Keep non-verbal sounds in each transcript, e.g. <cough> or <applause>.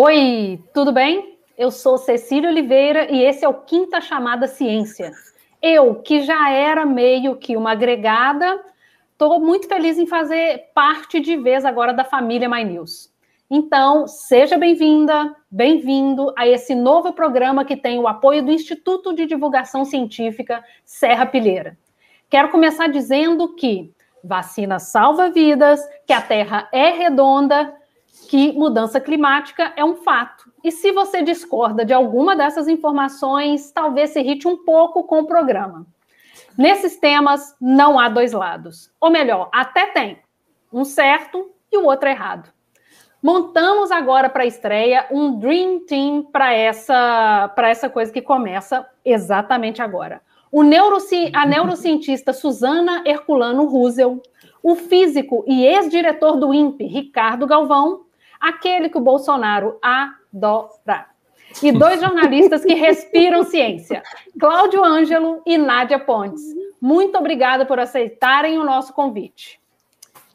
Oi, tudo bem? Eu sou Cecília Oliveira e esse é o Quinta Chamada Ciência. Eu, que já era meio que uma agregada, estou muito feliz em fazer parte de vez agora da família My News. Então, seja bem-vinda, bem-vindo a esse novo programa que tem o apoio do Instituto de Divulgação Científica Serra Pilheira. Quero começar dizendo que vacina salva vidas, que a Terra é redonda que mudança climática é um fato. E se você discorda de alguma dessas informações, talvez se irrite um pouco com o programa. Nesses temas, não há dois lados. Ou melhor, até tem. Um certo e o outro errado. Montamos agora para a estreia um Dream Team para essa, essa coisa que começa exatamente agora. O neuroci a neurocientista Susana Herculano Russell, o físico e ex-diretor do INPE, Ricardo Galvão, aquele que o Bolsonaro adora. E dois jornalistas que respiram ciência, Cláudio Ângelo e Nádia Pontes. Muito obrigada por aceitarem o nosso convite.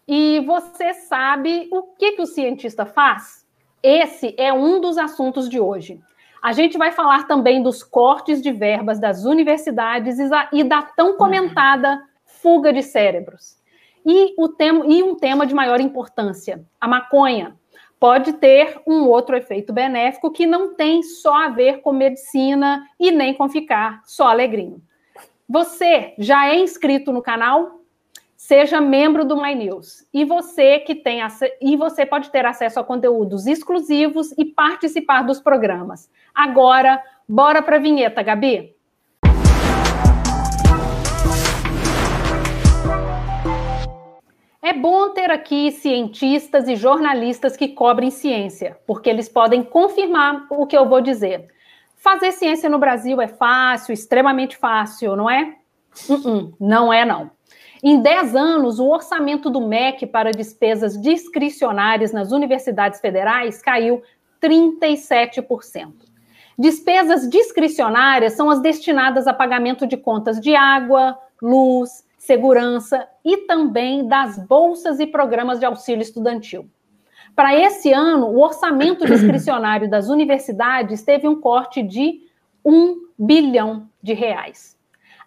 E você sabe o que, que o cientista faz? Esse é um dos assuntos de hoje. A gente vai falar também dos cortes de verbas das universidades e da tão comentada fuga de cérebros. E, o tema, e um tema de maior importância, a maconha, pode ter um outro efeito benéfico que não tem só a ver com medicina e nem com ficar só alegrinho. Você já é inscrito no canal? Seja membro do My News. E você que tem e você pode ter acesso a conteúdos exclusivos e participar dos programas. Agora, bora para a vinheta, Gabi. É bom ter aqui cientistas e jornalistas que cobrem ciência, porque eles podem confirmar o que eu vou dizer. Fazer ciência no Brasil é fácil, extremamente fácil, não é? Uh -uh, não é, não. Em 10 anos, o orçamento do MEC para despesas discricionárias nas universidades federais caiu 37%. Despesas discricionárias são as destinadas a pagamento de contas de água, luz, segurança e também das bolsas e programas de auxílio estudantil. Para esse ano, o orçamento discricionário das universidades teve um corte de 1 bilhão de reais.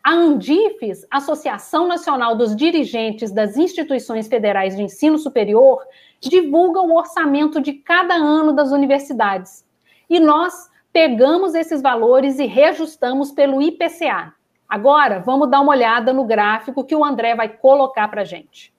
A Andifes, Associação Nacional dos Dirigentes das Instituições Federais de Ensino Superior, divulga o orçamento de cada ano das universidades. E nós pegamos esses valores e reajustamos pelo IPCA, Agora, vamos dar uma olhada no gráfico que o André vai colocar para a gente.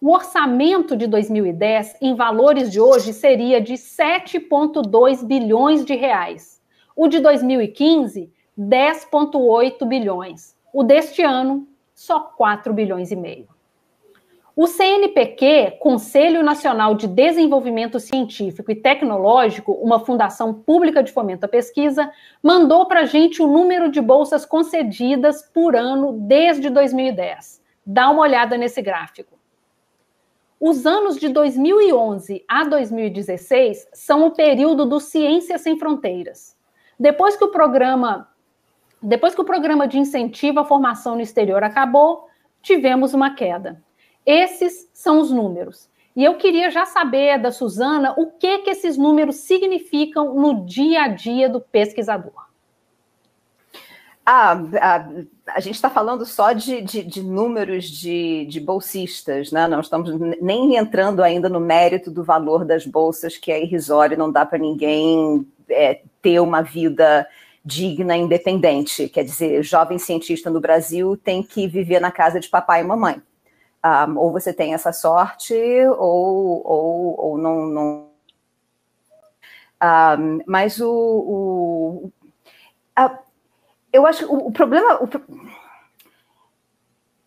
O orçamento de 2010, em valores de hoje, seria de 7,2 bilhões de reais. O de 2015, 10,8 bilhões. O deste ano, só 4 bilhões e meio. O CNPq, Conselho Nacional de Desenvolvimento Científico e Tecnológico, uma fundação pública de fomento à pesquisa, mandou para a gente o número de bolsas concedidas por ano desde 2010. Dá uma olhada nesse gráfico. Os anos de 2011 a 2016 são o período do Ciência Sem Fronteiras. Depois que o programa, depois que o programa de incentivo à formação no exterior acabou, tivemos uma queda. Esses são os números. E eu queria já saber da Suzana o que, que esses números significam no dia a dia do pesquisador. Ah, a, a gente está falando só de, de, de números de, de, bolsistas, né? Não estamos nem entrando ainda no mérito do valor das bolsas, que é irrisório, não dá para ninguém é, ter uma vida digna, independente. Quer dizer, jovem cientista no Brasil tem que viver na casa de papai e mamãe. Um, ou você tem essa sorte, ou, ou, ou não. não... Um, mas o. o a, eu acho que o, o problema. O,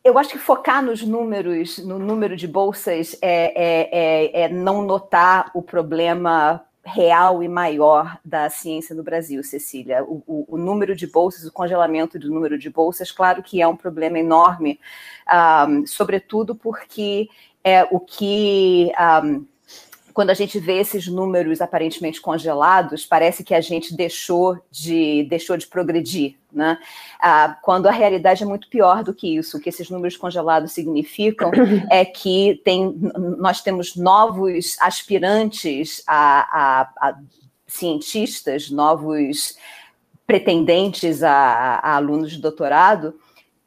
eu acho que focar nos números, no número de bolsas, é, é, é, é não notar o problema real e maior da ciência no Brasil, Cecília. O, o, o, número de bolsas, o congelamento do número de bolsas, claro que é um problema enorme, um, sobretudo porque é o que um, quando a gente vê esses números aparentemente congelados, parece que a gente deixou de, deixou de progredir, né? Ah, quando a realidade é muito pior do que isso. O que esses números congelados significam é que tem, nós temos novos aspirantes a, a, a cientistas, novos pretendentes a, a alunos de doutorado,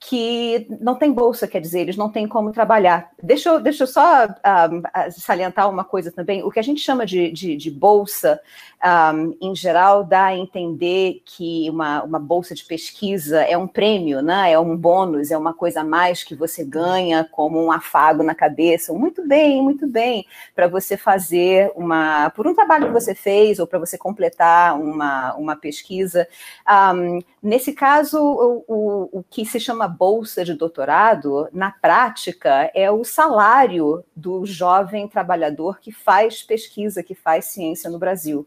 que não tem bolsa, quer dizer, eles não têm como trabalhar. Deixa eu, deixa eu só um, salientar uma coisa também. O que a gente chama de, de, de bolsa um, em geral, dá a entender que uma, uma bolsa de pesquisa é um prêmio, né? é um bônus, é uma coisa a mais que você ganha como um afago na cabeça. Muito bem, muito bem, para você fazer uma. por um trabalho que você fez ou para você completar uma, uma pesquisa. Um, nesse caso, o, o, o que se chama bolsa de doutorado, na prática, é o salário do jovem trabalhador que faz pesquisa, que faz ciência no Brasil.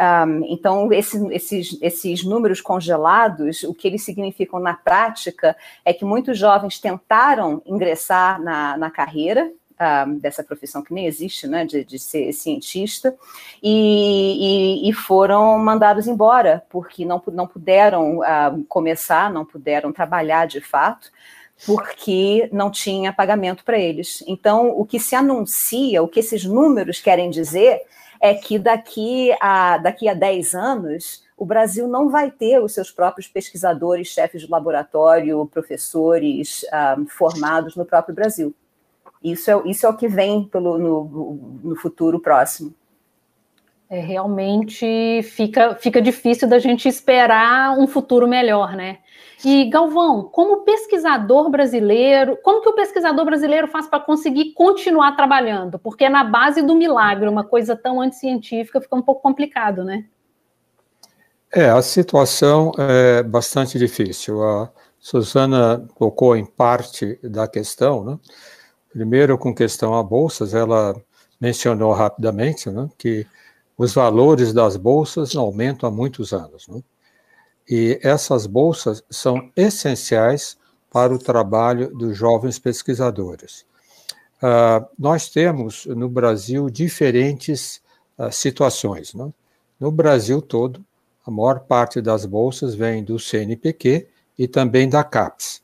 Um, então, esse, esses, esses números congelados, o que eles significam na prática é que muitos jovens tentaram ingressar na, na carreira, um, dessa profissão que nem existe, né, de, de ser cientista, e, e, e, foram mandados embora, porque não, não puderam uh, começar, não puderam trabalhar de fato, porque não tinha pagamento para eles. Então, o que se anuncia, o que esses números querem dizer é que daqui a, daqui a 10 anos o Brasil não vai ter os seus próprios pesquisadores, chefes de laboratório, professores um, ah, formados no próprio Brasil. Isso é, isso é o que vem pelo, no, no futuro próximo. É, realmente fica, fica difícil da gente esperar um futuro melhor, né? E Galvão, como pesquisador brasileiro, como que o pesquisador brasileiro faz para conseguir continuar trabalhando? Porque é na base do milagre, uma coisa tão anticientífica fica um pouco complicado, né? É, a situação é bastante difícil. A Suzana tocou em parte da questão, né? Primeiro, com questão a bolsas, ela mencionou rapidamente né, que os valores das bolsas aumentam há muitos anos. Né? E essas bolsas são essenciais para o trabalho dos jovens pesquisadores. Uh, nós temos no Brasil diferentes uh, situações. Né? No Brasil todo, a maior parte das bolsas vem do CNPq e também da CAPES.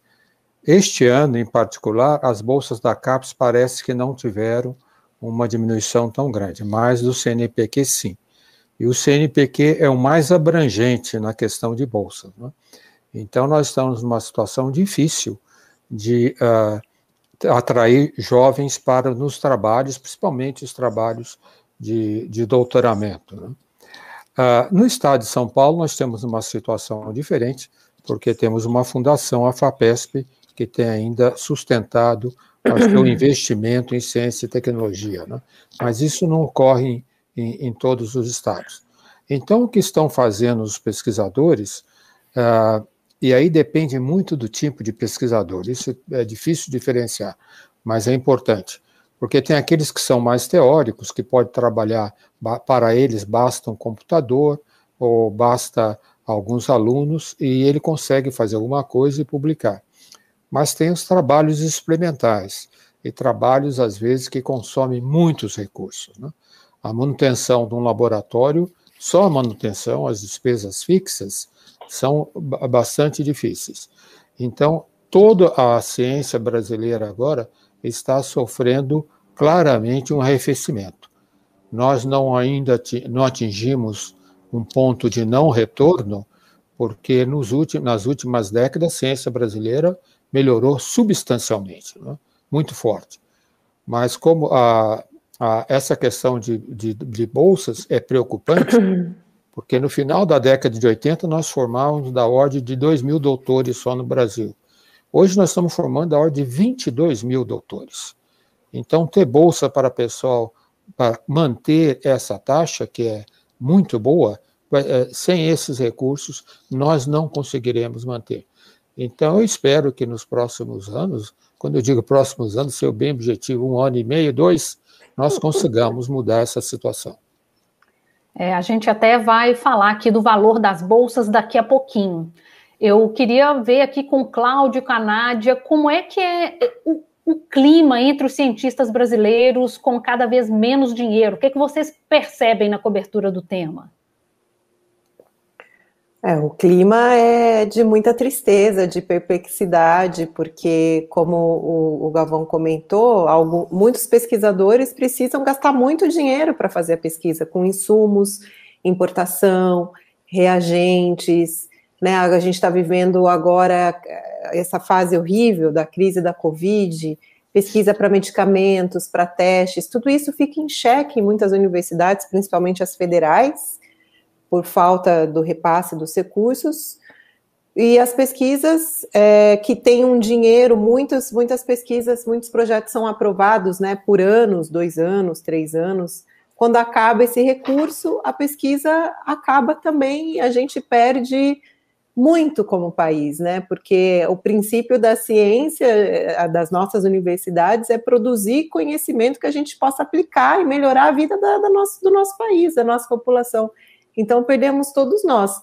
Este ano, em particular, as bolsas da CAPES parece que não tiveram uma diminuição tão grande, mas do CNPq sim. E o CNPq é o mais abrangente na questão de bolsa. Né? Então, nós estamos numa situação difícil de uh, atrair jovens para nos trabalhos, principalmente os trabalhos de, de doutoramento. Né? Uh, no estado de São Paulo, nós temos uma situação diferente, porque temos uma fundação, a FAPESP, que tem ainda sustentado o seu investimento em ciência e tecnologia. Né? Mas isso não ocorre em, em todos os estados. Então, o que estão fazendo os pesquisadores, uh, e aí depende muito do tipo de pesquisador, isso é difícil diferenciar, mas é importante, porque tem aqueles que são mais teóricos, que pode trabalhar, para eles basta um computador, ou basta alguns alunos, e ele consegue fazer alguma coisa e publicar. Mas tem os trabalhos experimentais, e trabalhos, às vezes, que consomem muitos recursos. Né? A manutenção de um laboratório, só a manutenção, as despesas fixas, são bastante difíceis. Então, toda a ciência brasileira agora está sofrendo claramente um arrefecimento. Nós não ainda não atingimos um ponto de não retorno, porque nos últimos, nas últimas décadas a ciência brasileira melhorou substancialmente, né? muito forte. Mas como a, ah, essa questão de, de, de, bolsas é preocupante, <coughs> porque no final da década de 80 nós formávamos da ordem de 2 mil doutores só no Brasil. Hoje nós estamos formando da ordem de 22 mil doutores. Então, ter bolsa para pessoal, para manter essa taxa, que é muito boa, é, sem esses recursos, nós não conseguiremos manter. Então, eu espero que nos próximos anos, quando eu digo próximos anos, seu bem objetivo, um ano e meio, dois, nós consigamos mudar essa situação. É, a gente até vai falar aqui do valor das bolsas daqui a pouquinho. Eu queria ver aqui com Cláudio e com a Nádia como é que é o, o clima entre os cientistas brasileiros com cada vez menos dinheiro? O que, é que vocês percebem na cobertura do tema? É, o clima é de muita tristeza, de perplexidade, porque, como o, o Galvão comentou, algo, muitos pesquisadores precisam gastar muito dinheiro para fazer a pesquisa, com insumos, importação, reagentes, né? A gente está vivendo agora eh, essa fase horrível da crise da Covid, pesquisa para medicamentos, para testes, tudo isso fica em xeque em muitas universidades, principalmente as federais, por falta do repasse dos recursos. E as pesquisas é, que têm um dinheiro, muitas, muitas pesquisas, muitos projetos são aprovados né, por anos, dois anos, três anos. Quando acaba esse recurso, a pesquisa acaba também a gente perde muito como país, né? Porque o princípio da ciência eh, das nossas universidades é produzir conhecimento que a gente possa aplicar e melhorar a vida da, da nosso, do nosso país, da nossa população. Então, perdemos todos nós.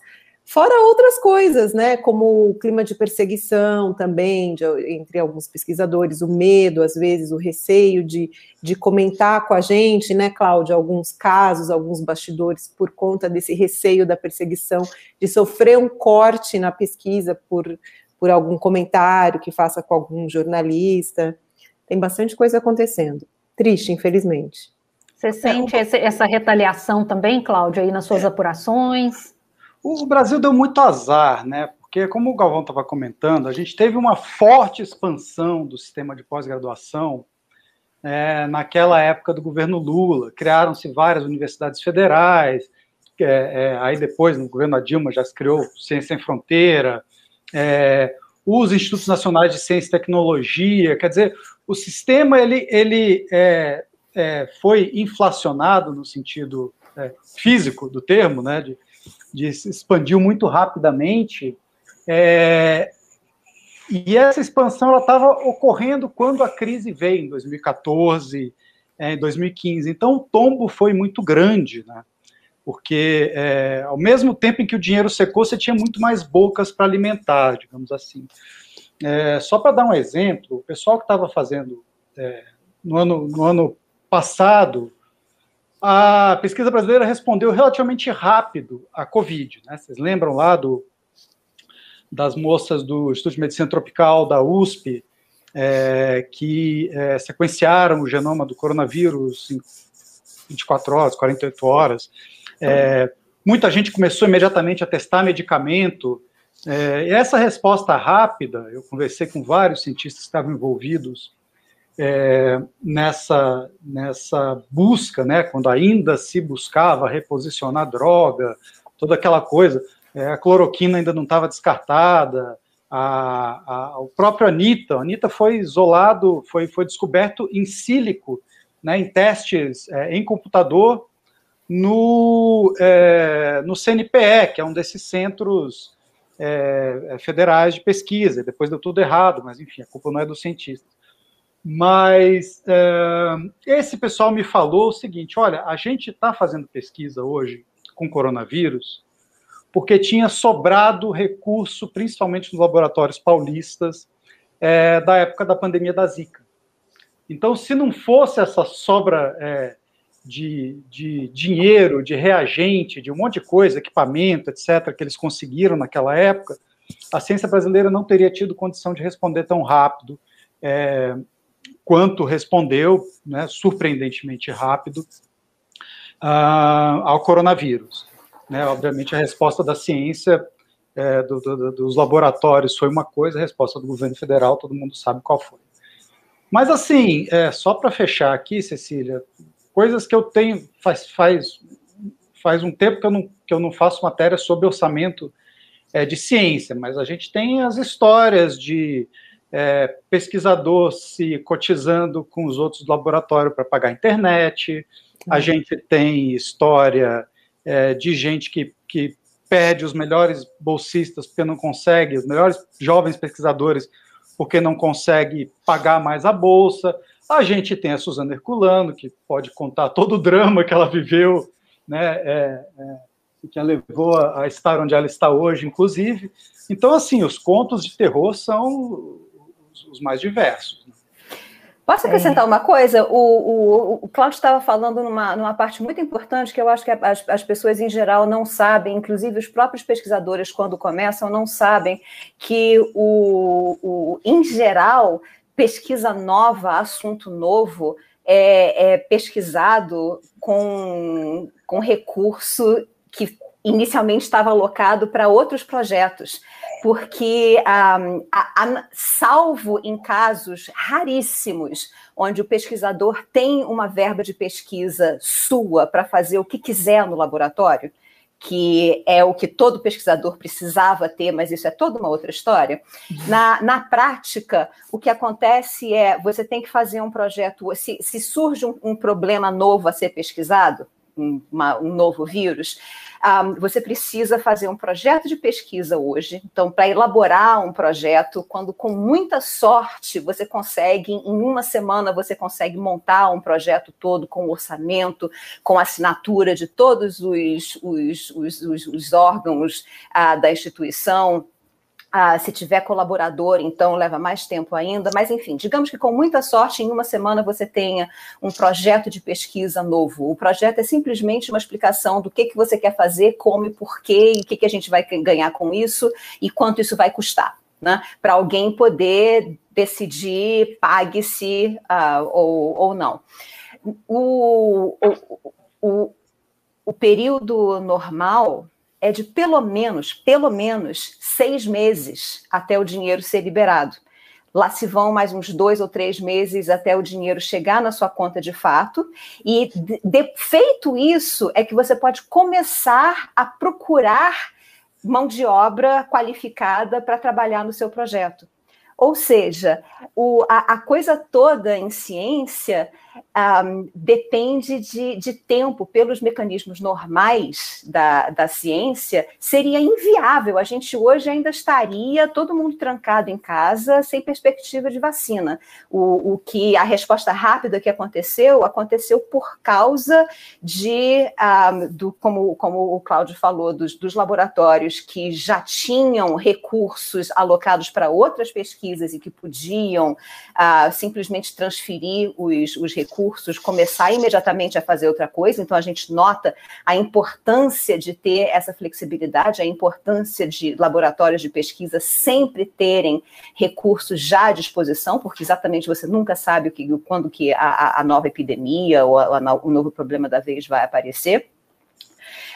Fora outras coisas, né, como o clima de perseguição também, de, entre alguns pesquisadores, o medo, às vezes, o receio de, de comentar com a gente, né, Cláudia, alguns casos, alguns bastidores, por conta desse receio da perseguição, de sofrer um corte na pesquisa por, por algum comentário que faça com algum jornalista. Tem bastante coisa acontecendo. Triste, infelizmente. Você sente é, essa retaliação também, Cláudia, aí nas suas é. apurações? O Brasil deu muito azar, né? Porque, como o Galvão estava comentando, a gente teve uma forte expansão do sistema de pós-graduação é, naquela época do governo Lula. Criaram-se várias universidades federais, é, é, aí depois, no governo da Dilma, já se criou Ciência Sem Fronteira, é, os Institutos Nacionais de Ciência e Tecnologia, quer dizer, o sistema ele, ele é, é, foi inflacionado no sentido é, físico do termo, né, de, de se expandiu muito rapidamente, é, e essa expansão estava ocorrendo quando a crise veio, em 2014, é, em 2015. Então, o tombo foi muito grande, né? porque é, ao mesmo tempo em que o dinheiro secou, você tinha muito mais bocas para alimentar, digamos assim. É, só para dar um exemplo, o pessoal que estava fazendo é, no, ano, no ano passado, a pesquisa brasileira respondeu relativamente rápido à Covid. Né? Vocês lembram lá do, das moças do Instituto de Medicina Tropical da USP, é, que é, sequenciaram o genoma do coronavírus em 24 horas, 48 horas. É, muita gente começou imediatamente a testar medicamento. É, essa resposta rápida, eu conversei com vários cientistas que estavam envolvidos é, nessa, nessa busca, né, quando ainda se buscava reposicionar droga, toda aquela coisa, é, a cloroquina ainda não estava descartada, a, a, o próprio Anitta, a Anitta foi isolado, foi, foi descoberto em sílico, né, em testes é, em computador, no, é, no CNPE, que é um desses centros é, federais de pesquisa. Depois deu tudo errado, mas enfim, a culpa não é dos cientistas. Mas esse pessoal me falou o seguinte: olha, a gente está fazendo pesquisa hoje com coronavírus porque tinha sobrado recurso, principalmente nos laboratórios paulistas, é, da época da pandemia da Zika. Então, se não fosse essa sobra é, de, de dinheiro, de reagente, de um monte de coisa, equipamento, etc., que eles conseguiram naquela época, a ciência brasileira não teria tido condição de responder tão rápido é, quanto respondeu, né, surpreendentemente rápido, uh, ao coronavírus. Né, obviamente, a resposta da ciência, é, do, do, dos laboratórios foi uma coisa, a resposta do governo federal, todo mundo sabe qual foi. Mas, assim, é, só para fechar aqui, Cecília, coisas que eu tenho, faz, faz, faz um tempo que eu, não, que eu não faço matéria sobre orçamento é, de ciência, mas a gente tem as histórias de é, pesquisador se cotizando com os outros do laboratório para pagar a internet, a uhum. gente tem história é, de gente que, que perde os melhores bolsistas porque não consegue, os melhores jovens pesquisadores porque não consegue pagar mais a bolsa. A gente tem a Suzana Herculano, que pode contar todo o drama que ela viveu, né, é, é, que a levou a estar onde ela está hoje, inclusive. Então, assim, os contos de terror são os, mais diversos. Né? Posso acrescentar é. uma coisa? O, o, o Cláudio estava falando numa, numa parte muito importante que eu acho que as, as pessoas em geral não sabem, inclusive os próprios pesquisadores, quando começam, não sabem que, o, o, em geral, pesquisa nova, assunto novo, é, é pesquisado com, com recurso que inicialmente estava alocado para outros projetos porque, um, a, a, salvo em casos raríssimos, onde o pesquisador tem uma verba de pesquisa sua para fazer o que quiser no laboratório, que é o que todo pesquisador precisava ter, mas isso é toda uma outra história. Na, na prática, o que acontece é você tem que fazer um projeto. Se, se surge um, um problema novo a ser pesquisado, um, uma, um novo vírus, um, você precisa fazer um projeto de pesquisa hoje. Então, para elaborar um projeto, quando com muita sorte você consegue, em uma semana, você consegue montar um projeto todo com orçamento, com assinatura de todos os, os, os, os, os órgãos uh, da instituição ah, se tiver colaborador, então leva mais tempo ainda, mas enfim, digamos que com muita sorte, em uma semana você tenha um projeto de pesquisa novo. O projeto é simplesmente uma explicação do que, que você quer fazer, como e porquê, e o que, que a gente vai ganhar com isso e quanto isso vai custar. Né, para alguém poder decidir pague-se uh, ou, ou não. O, o, o, o período normal é de pelo menos, pelo menos seis meses até o dinheiro ser liberado. Lá se vão mais uns dois ou três meses até o dinheiro chegar na sua conta de fato. E de, feito isso, é que você pode começar a procurar mão de obra qualificada para trabalhar no seu projeto. Ou seja, o, a, a, coisa toda em ciência um, depende de, de, tempo, pelos mecanismos normais da, da ciência, seria inviável. A gente hoje ainda estaria todo mundo trancado em casa, sem perspectiva de vacina. O, o que a resposta rápida que aconteceu, aconteceu por causa de, um, do, como, como o Cláudio falou, dos, dos laboratórios que já tinham recursos alocados para outras pesquisas e que podiam uh, simplesmente transferir os, os recursos recursos, começar imediatamente a fazer outra coisa. Então, a gente nota a importância de ter essa flexibilidade, a importância de laboratórios de pesquisa sempre terem recursos já à disposição, porque exatamente você nunca sabe o que, quando que a, a nova epidemia ou a, a, o novo problema da vez vai aparecer.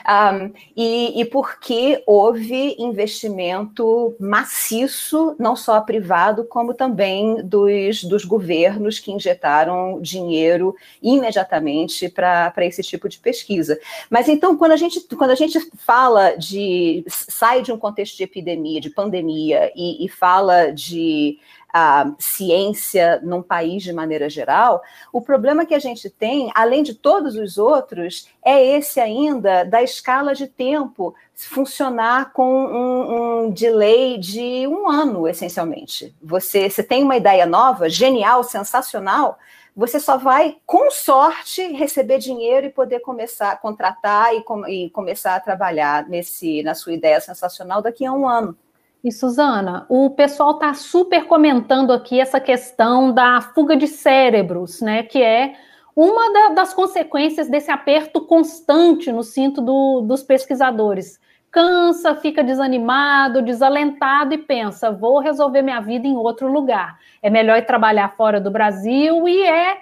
Um, e, e porque houve investimento maciço, não só privado, como também dos, dos governos que injetaram dinheiro imediatamente para esse tipo de pesquisa. Mas então, quando a gente, quando a gente fala de. sai de um contexto de epidemia, de pandemia, e, e fala de a ciência num país de maneira geral, o problema que a gente tem, além de todos os outros, é esse ainda da escala de tempo funcionar com um, um delay de um ano, essencialmente. Você, você tem uma ideia nova, genial, sensacional, você só vai, com sorte, receber dinheiro e poder começar a contratar e, com, e começar a trabalhar nesse, na sua ideia sensacional daqui a um ano. E Suzana, o pessoal está super comentando aqui essa questão da fuga de cérebros, né? Que é uma da, das consequências desse aperto constante no cinto do, dos pesquisadores. Cansa, fica desanimado, desalentado e pensa: vou resolver minha vida em outro lugar. É melhor ir trabalhar fora do Brasil e é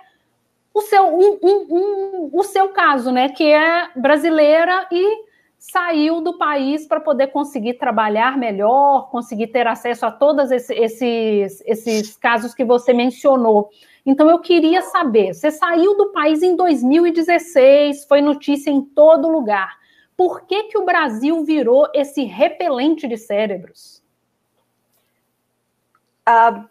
o seu, um, um, um, o seu caso, né? Que é brasileira e saiu do país para poder conseguir trabalhar melhor, conseguir ter acesso a todos esses, esses casos que você mencionou. Então, eu queria saber: você saiu do país em 2016, foi notícia em todo lugar. Por que, que o Brasil virou esse repelente de cérebros? Uh,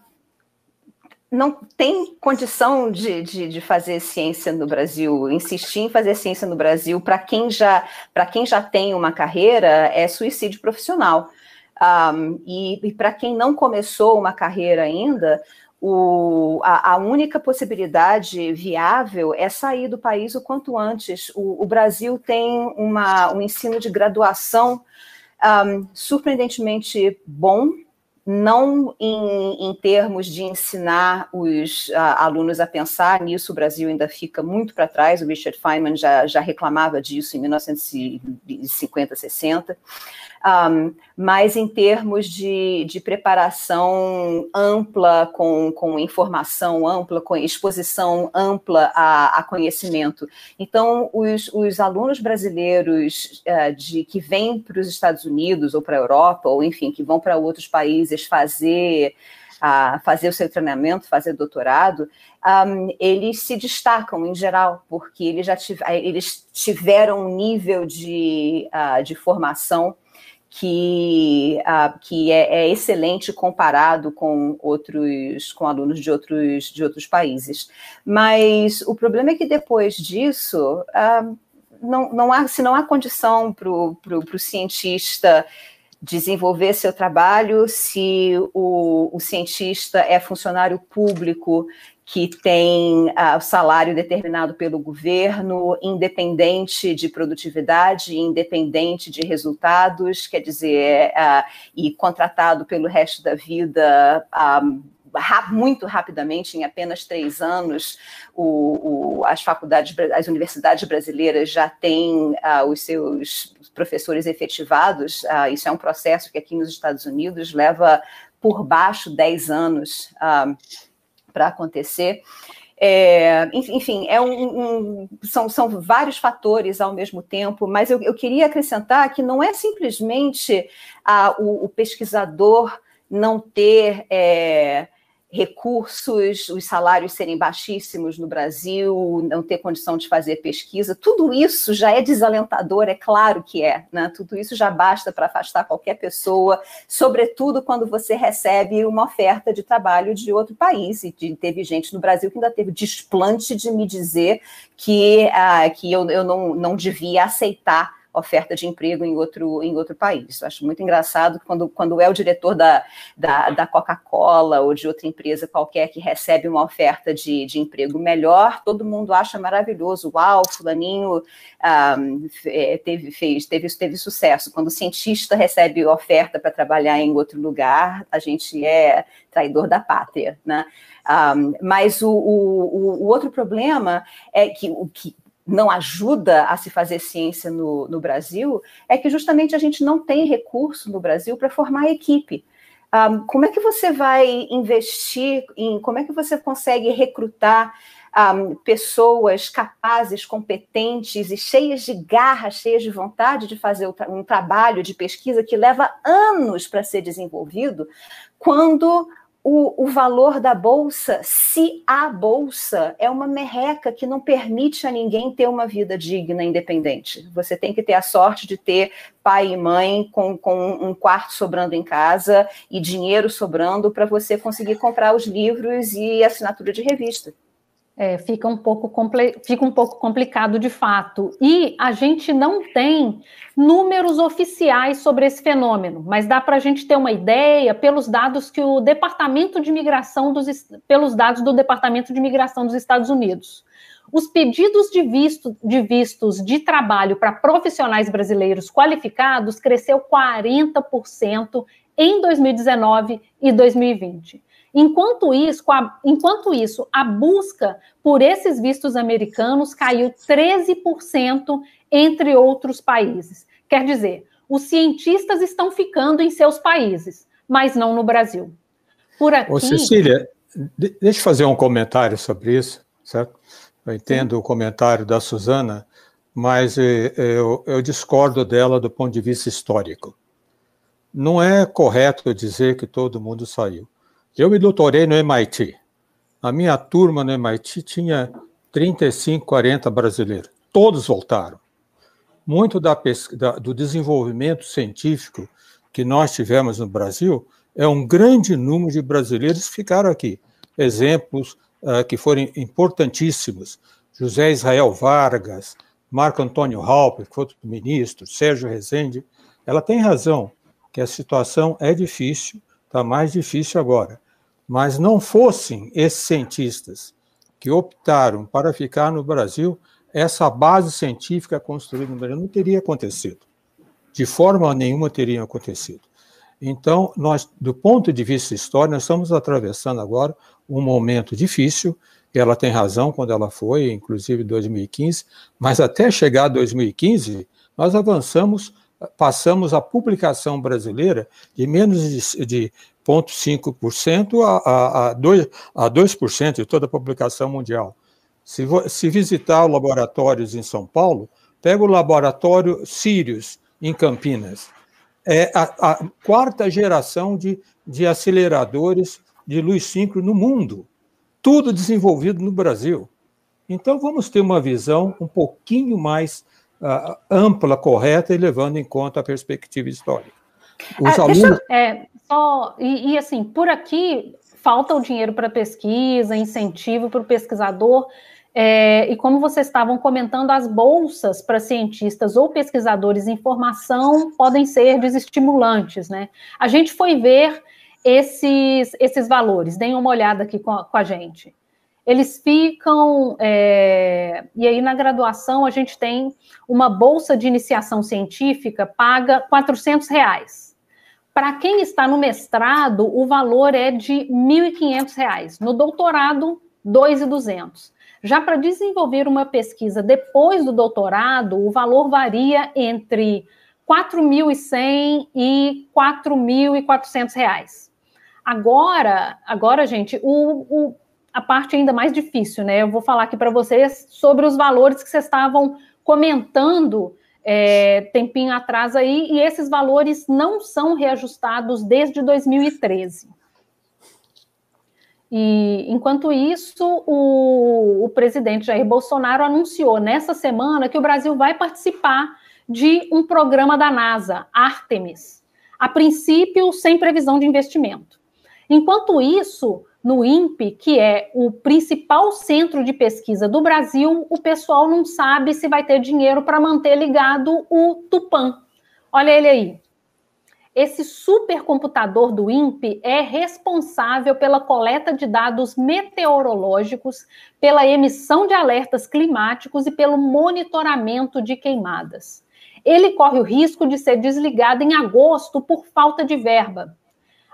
não tem condição de, de, de, fazer ciência no Brasil. Insistir em fazer ciência no Brasil, para quem, já, quem já tem uma carreira, é suicídio profissional. Um, e, e para quem não começou uma carreira ainda, o, a, a, única possibilidade viável é sair do país o quanto antes. O, o Brasil tem uma, um ensino de graduação um, surpreendentemente bom, não em, em, termos de ensinar os a, alunos a pensar nisso, o Brasil ainda fica muito para trás, o Richard Feynman já, já reclamava disso em 1950, 60, um, mas em termos de, de preparação ampla, com, com informação ampla, com exposição ampla a, a conhecimento. Então, os, os alunos brasileiros uh, de, que vêm para os Estados Unidos ou para a Europa, ou enfim, que vão para outros países fazer a fazer o seu treinamento, fazer doutorado, um, eles se destacam em geral, porque eles já eles tiveram um nível de, uh, de formação que, uh, que é, é, excelente comparado com outros com alunos de outros de outros países. Mas o problema é que depois disso uh, não, não há se não há condição para o cientista desenvolver seu trabalho, se o, o cientista é funcionário público que tem uh, salário determinado pelo governo, independente de produtividade, independente de resultados, quer dizer, uh, e contratado pelo resto da vida. Uh, muito rapidamente, em apenas três anos, o, o, as faculdades, as universidades brasileiras já têm uh, os seus professores efetivados. Uh, isso é um processo que aqui nos Estados Unidos leva por baixo dez anos. Uh, para acontecer. É, enfim, é um, um, são, são vários fatores ao mesmo tempo, mas eu, eu queria acrescentar que não é simplesmente a, o, o pesquisador não ter é, recursos, os salários serem baixíssimos no Brasil, não ter condição de fazer pesquisa, tudo isso já é desalentador, é claro que é, né? Tudo isso já basta para afastar qualquer pessoa, sobretudo quando você recebe uma oferta de trabalho de outro país. E teve gente no Brasil que ainda teve desplante de me dizer que, ah, que eu, eu não, não devia aceitar oferta de emprego em outro, em outro país. Eu acho muito engraçado quando, quando é o diretor da, da, da Coca-Cola ou de outra empresa qualquer que recebe uma oferta de, de emprego melhor, todo mundo acha maravilhoso. Uau, fulaninho um, teve, fez, teve, teve sucesso. Quando o cientista recebe oferta para trabalhar em outro lugar, a gente é traidor da pátria, né? Um, mas o, o, o, outro problema é que o que não ajuda a se fazer ciência no, no Brasil é que justamente a gente não tem recurso no Brasil para formar equipe. Um, como é que você vai investir em, como é que você consegue recrutar um, pessoas capazes, competentes e cheias de garra, cheias de vontade de fazer um trabalho de pesquisa que leva anos para ser desenvolvido, quando o, o valor da bolsa, se a bolsa é uma merreca que não permite a ninguém ter uma vida digna, independente. Você tem que ter a sorte de ter pai e mãe com, com um quarto sobrando em casa e dinheiro sobrando para você conseguir comprar os livros e assinatura de revista é, fica, um pouco fica um pouco complicado de fato. E a gente não tem números oficiais sobre esse fenômeno, mas dá para a gente ter uma ideia pelos dados que o Departamento de Migração dos pelos dados do Departamento de Migração dos Estados Unidos. Os pedidos de, visto, de vistos de trabalho para profissionais brasileiros qualificados cresceu 40% em 2019 e 2020. Enquanto isso, a, enquanto isso, a busca por esses vistos americanos caiu 13% entre outros países. Quer dizer, os cientistas estão ficando em seus países, mas não no Brasil. Por aqui. Ô, Cecília, deixa eu fazer um comentário sobre isso, certo? Eu entendo Sim. o comentário da Suzana, mas eh, eu, eu discordo dela do ponto de vista histórico. Não é correto dizer que todo mundo saiu. Eu me doutorei no MIT. A minha turma no MIT tinha 35, 40 brasileiros. Todos voltaram. Muito da, da, do desenvolvimento científico que nós tivemos no Brasil é um grande número de brasileiros que ficaram aqui. Exemplos uh, que foram importantíssimos: José Israel Vargas, Marco Antônio Halper, que foi ministro, Sérgio Rezende. Ela tem razão que a situação é difícil, está mais difícil agora mas não fossem esses cientistas que optaram para ficar no Brasil, essa base científica construída no Brasil não teria acontecido. De forma nenhuma teria acontecido. Então, nós, do ponto de vista histórico, nós estamos atravessando agora um momento difícil, ela tem razão quando ela foi, inclusive 2015, mas até chegar a 2015, nós avançamos, passamos a publicação brasileira de menos de, de 0,5% a, a, a, 2, a 2% de toda a publicação mundial. Se, se visitar laboratórios em São Paulo, pega o laboratório Sirius, em Campinas. É a, a quarta geração de, de aceleradores de luz síncro no mundo. Tudo desenvolvido no Brasil. Então, vamos ter uma visão um pouquinho mais uh, ampla, correta e levando em conta a perspectiva histórica. Os ah, alunos... Deixa, é, só, e, e, assim, por aqui falta o dinheiro para pesquisa, incentivo para o pesquisador, é, e como vocês estavam comentando, as bolsas para cientistas ou pesquisadores em formação podem ser desestimulantes, né? A gente foi ver esses, esses valores, deem uma olhada aqui com a, com a gente. Eles ficam, é, e aí na graduação a gente tem uma bolsa de iniciação científica paga 400 reais. Para quem está no mestrado, o valor é de R$ 1.500. No doutorado, R$ 2.200. Já para desenvolver uma pesquisa depois do doutorado, o valor varia entre 4.100 e 4.400 reais. Agora, agora, gente, o, o, a parte ainda mais difícil, né? Eu vou falar aqui para vocês sobre os valores que vocês estavam comentando é, tempinho atrás aí, e esses valores não são reajustados desde 2013. E, enquanto isso, o, o presidente Jair Bolsonaro anunciou nessa semana que o Brasil vai participar de um programa da NASA, Artemis, a princípio sem previsão de investimento. Enquanto isso, no INPE, que é o principal centro de pesquisa do Brasil, o pessoal não sabe se vai ter dinheiro para manter ligado o Tupan. Olha ele aí. Esse supercomputador do INPE é responsável pela coleta de dados meteorológicos, pela emissão de alertas climáticos e pelo monitoramento de queimadas. Ele corre o risco de ser desligado em agosto por falta de verba.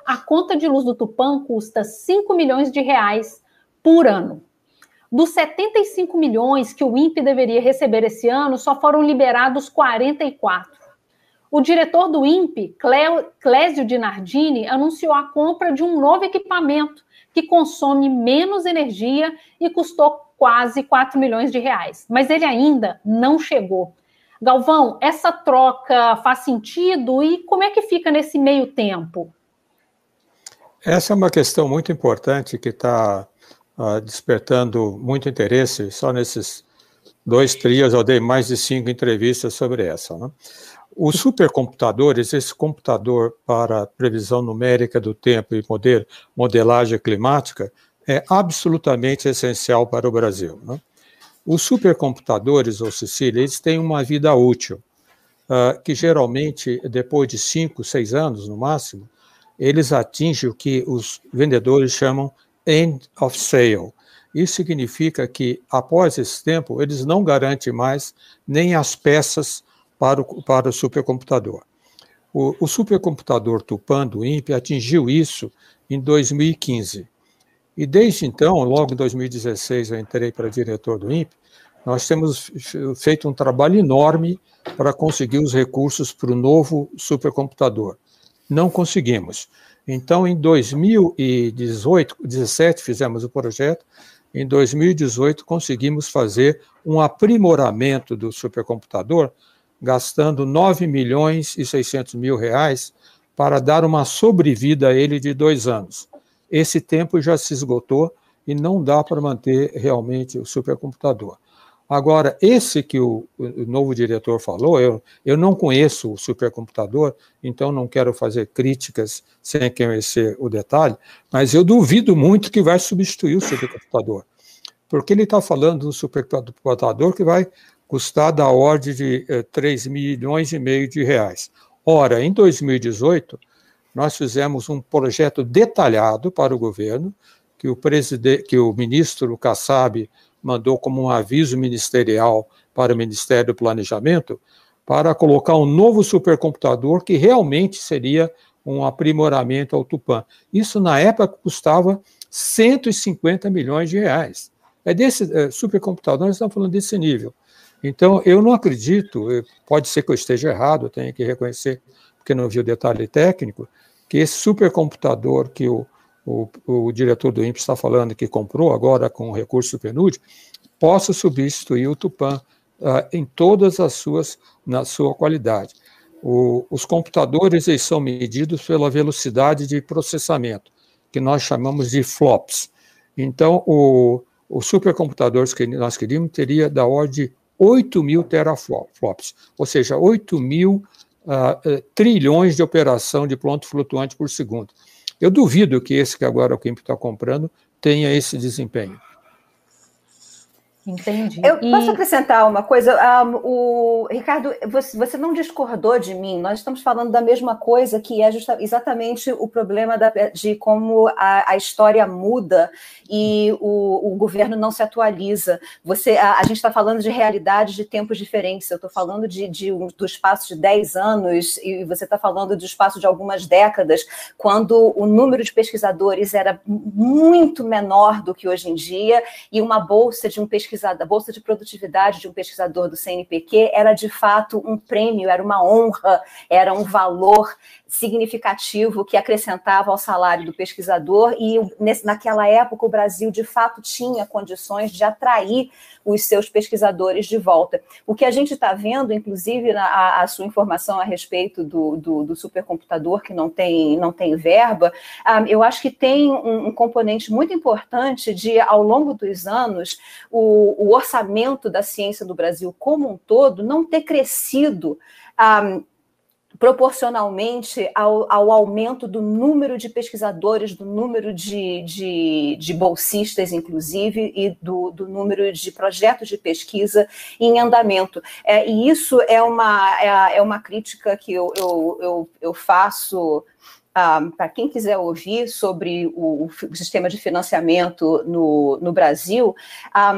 A conta de luz do Tupã custa 5 milhões de reais por ano. Dos 75 milhões que o INPE deveria receber esse ano, só foram liberados 44. O diretor do INPE, Clésio Dinardini, anunciou a compra de um novo equipamento que consome menos energia e custou quase 4 milhões de reais. Mas ele ainda não chegou. Galvão, essa troca faz sentido e como é que fica nesse meio tempo? Essa é uma questão muito importante que está uh, despertando muito interesse. Só nesses dois trios eu dei mais de cinco entrevistas sobre essa. Né? Os supercomputadores, esse computador para previsão numérica do tempo e modelo, modelagem climática, é absolutamente essencial para o Brasil. Né? Os supercomputadores, ou Cecília, eles têm uma vida útil, uh, que geralmente, depois de cinco, seis anos no máximo, eles atingem o que os vendedores chamam end of sale. Isso significa que, após esse tempo, eles não garantem mais nem as peças para o, para o supercomputador. O, o supercomputador Tupan do INPE atingiu isso em 2015. E desde então, logo em 2016, eu entrei para diretor do INPE, nós temos feito um trabalho enorme para conseguir os recursos para o novo supercomputador. Não conseguimos. Então, em 2018, 17 fizemos o projeto, em 2018 conseguimos fazer um aprimoramento do supercomputador gastando 9 milhões e 600 mil reais para dar uma sobrevida a ele de dois anos. Esse tempo já se esgotou e não dá para manter realmente o supercomputador. Agora, esse que o, o, novo diretor falou, eu, eu não conheço o supercomputador, então não quero fazer críticas sem conhecer o detalhe, mas eu duvido muito que vai substituir o supercomputador. Porque ele está falando um supercomputador que vai custar da ordem de eh, 3 milhões e meio de reais. Ora, em 2018, nós fizemos um projeto detalhado para o governo, que o, que o ministro Kassab mandou como um aviso ministerial para o Ministério do Planejamento, para colocar um novo supercomputador que realmente seria um aprimoramento ao Tupã. Isso, na época, custava 150 milhões de reais. É desse é, supercomputador, nós estamos falando desse nível. Então, eu não acredito, pode ser que eu esteja errado, tenho que reconhecer, porque não vi o detalhe técnico, que esse supercomputador que o, o, o diretor do INPE está falando que comprou agora com o recurso do PNUD, possa substituir o Tupan uh, em todas as suas, na sua qualidade. O, os computadores eles são medidos pela velocidade de processamento, que nós chamamos de flops. Então, o, o supercomputador que nós queríamos teria da ordem de 8 mil teraflops, ou seja, 8 mil uh, trilhões de operação de ponto flutuante por segundo. Eu duvido que esse que agora o Kimp está comprando tenha esse desempenho. Entendi. Eu e... posso acrescentar uma coisa? Um, o Ricardo, você, você, não discordou de mim. Nós estamos falando da mesma coisa, que é justa, exatamente o problema da, de como a, a, história muda e o, o, governo não se atualiza. Você, a, a gente está falando de realidades de tempos diferentes. Eu estou falando de, de, do espaço de 10 anos e você está falando do espaço de algumas décadas, quando o número de pesquisadores era muito menor do que hoje em dia e uma bolsa de um pesquisador pesquisador, a bolsa de produtividade de um pesquisador do CNPq era de fato um prêmio, era uma honra, era um valor significativo que acrescentava ao salário do pesquisador e naquela época o Brasil de fato tinha condições de atrair os seus pesquisadores de volta. O que a gente está vendo, inclusive na, a, a, sua informação a respeito do, do, do, supercomputador que não tem, não tem verba, um, ah, eu acho que tem um, um, componente muito importante de, ao longo dos anos, o, o orçamento da ciência do Brasil como um todo não ter crescido. Um, ah, proporcionalmente ao, ao, aumento do número de pesquisadores, do número de, de, de bolsistas, inclusive, e do, do, número de projetos de pesquisa em andamento. É, e isso é uma, é, é uma crítica que eu, eu, eu, eu faço. Um, ah, para quem quiser ouvir sobre o, o, sistema de financiamento no, no Brasil, um, ah,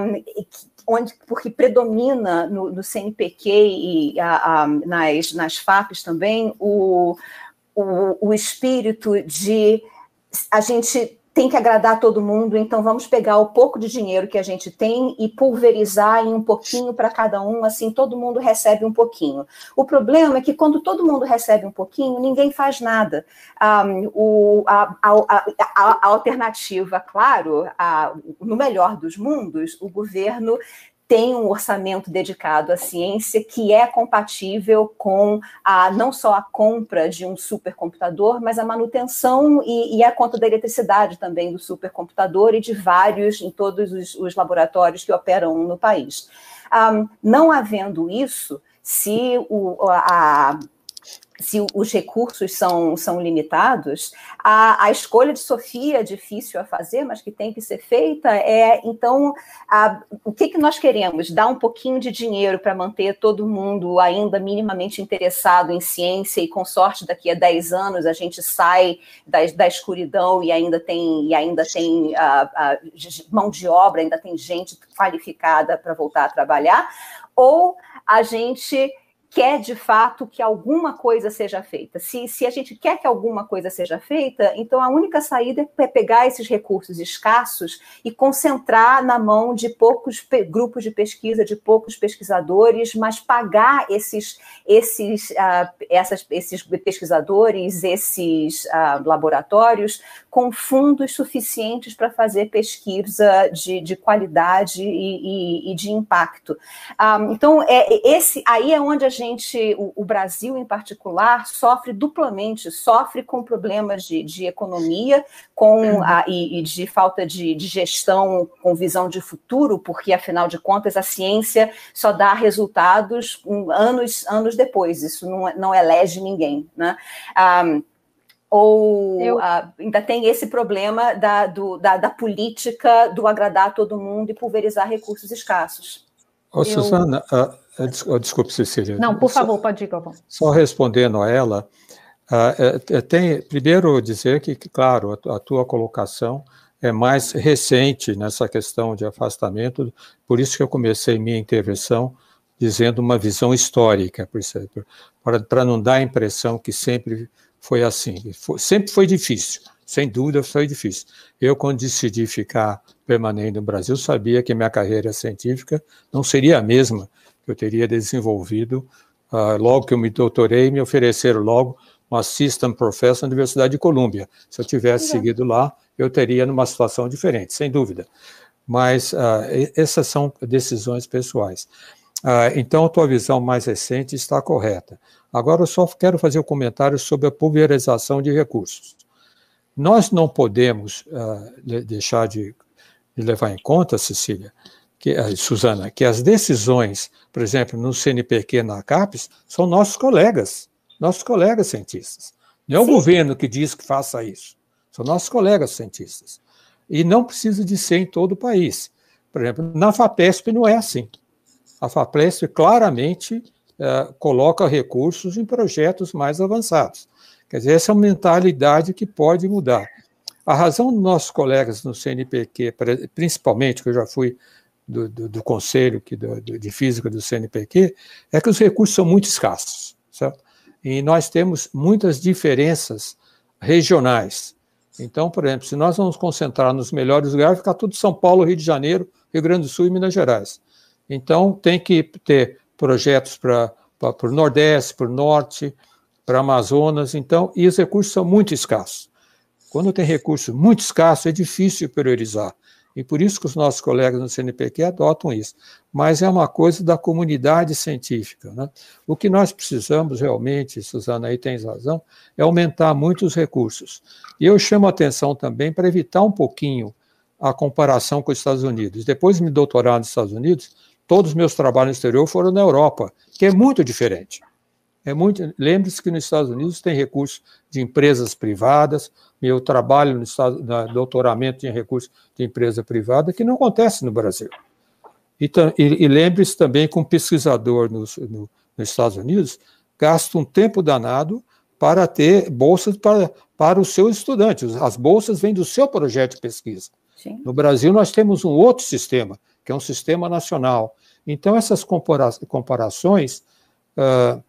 onde, porque predomina no, no CNPq e a, a, nas, nas FAPs também o, o, o espírito de a gente tem que agradar todo mundo, então vamos pegar o pouco de dinheiro que a gente tem e pulverizar em um pouquinho para cada um, assim todo mundo recebe um pouquinho. O problema é que quando todo mundo recebe um pouquinho, ninguém faz nada. Um, o, a, a, a, a, alternativa, claro, no melhor dos mundos, o governo tem um orçamento dedicado à ciência que é compatível com a não só a compra de um supercomputador, mas a manutenção e, e a conta da eletricidade também do supercomputador e de vários em todos os, os laboratórios que operam no país. Um, não havendo isso, se o, a, se os recursos são, são limitados, a, a escolha de Sofia é difícil a fazer, mas que tem que ser feita, é então a, o que, que nós queremos? Dar um pouquinho de dinheiro para manter todo mundo ainda minimamente interessado em ciência e com sorte daqui a 10 anos a gente sai da, da escuridão e ainda tem, e ainda tem a, mão de obra, ainda tem gente qualificada para voltar a trabalhar, ou a gente quer de fato que alguma coisa seja feita. Se, se a gente quer que alguma coisa seja feita, então a única saída é pegar esses recursos escassos e concentrar na mão de poucos grupos de pesquisa, de poucos pesquisadores, mas pagar esses, esses, uh, essas, esses pesquisadores, esses uh, laboratórios com fundos suficientes para fazer pesquisa de, de qualidade e, e, e de impacto. Um, ah, então, é, esse aí é onde a gente o, o, Brasil em particular, sofre duplamente, sofre com problemas de, de economia com a, e, e, de falta de, de, gestão com visão de futuro, porque, afinal de contas, a ciência só dá resultados anos, anos depois, isso não, não elege ninguém. Né? Um, ah, ou Eu... uh, ainda tem esse problema da, do, da, da, política do agradar todo mundo e pulverizar recursos escassos. Ô, Eu... Suzana, uh, Oh, desculpe, Cecília. Não, por favor, pode ir, Galvão. Só respondendo a ela, uh, tem, primeiro dizer que, claro, a, a tua colocação é mais recente nessa questão de afastamento, por isso que eu comecei minha intervenção dizendo uma visão histórica, para não dar a impressão que sempre foi assim. Foi, sempre foi difícil, sem dúvida foi difícil. Eu, quando decidi ficar permanente no Brasil, sabia que minha carreira científica não seria a mesma que eu teria desenvolvido uh, logo que eu me doutorei, me ofereceram logo um assistant professor na Universidade de Colômbia. Se eu tivesse seguido lá, eu teria numa situação diferente, sem dúvida. Mas uh, essas são decisões pessoais. Uh, então, a tua visão mais recente está correta. Agora, eu só quero fazer um comentário sobre a pulverização de recursos. Nós não podemos uh, deixar de, de, levar em conta, Cecília, que, uh, Suzana, que as decisões, por exemplo, no CNPq na CAPES, são nossos colegas, nossos colegas cientistas. Não é o Sim. governo que diz que faça isso, são nossos colegas cientistas. E não precisa de ser em todo o país. Por exemplo, na FAPESP não é assim. A FAPESP claramente uh, coloca recursos em projetos mais avançados. Quer dizer, essa é uma mentalidade que pode mudar. A razão dos nossos colegas no CNPq, principalmente, que eu já fui do, do, do conselho que, do, de física do CNPq, é que os recursos são muito escassos, certo? E nós temos muitas diferenças regionais. Então, por exemplo, se nós vamos concentrar nos melhores lugares, ficar tudo São Paulo, Rio de Janeiro, Rio Grande do Sul e Minas Gerais. Então, tem que ter projetos para o Nordeste, para o Norte, para Amazonas, então, e os recursos são muito escassos. Quando tem recursos muito escassos, é difícil priorizar. E por isso que os nossos colegas no CNPq adotam isso. Mas é uma coisa da comunidade científica. Né? O que nós precisamos realmente, Suzana, aí tens razão, é aumentar muito os recursos. E eu chamo a atenção também para evitar um pouquinho a comparação com os Estados Unidos. Depois de me doutorar nos Estados Unidos, todos os meus trabalhos no exterior foram na Europa, que é muito diferente. É muito. Lembre-se que nos Estados Unidos tem recursos de empresas privadas. Meu trabalho no estado, na doutoramento tinha recursos de empresa privada que não acontece no Brasil. E, e, e lembre-se também que um pesquisador nos, no, nos Estados Unidos gasta um tempo danado para ter bolsas para, para os seus estudantes. As bolsas vêm do seu projeto de pesquisa. Sim. No Brasil, nós temos um outro sistema, que é um sistema nacional. Então, essas compara comparações, uh,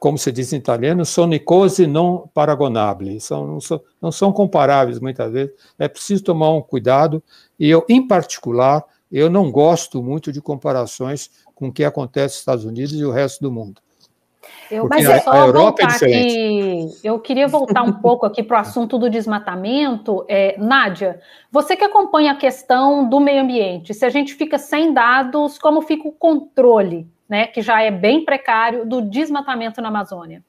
como se diz em italiano, sono cose non paragonabili, são, não, são, não são comparáveis muitas vezes, é preciso tomar um cuidado, e eu, em particular, eu não gosto muito de comparações com o que acontece nos Estados Unidos e o resto do mundo. Eu, mas é só a Europa é diferente. Aqui, eu queria voltar um pouco aqui para o assunto do desmatamento. É, Nádia, você que acompanha a questão do meio ambiente, se a gente fica sem dados, como fica o controle, né, que já é bem precário, do desmatamento na Amazônia?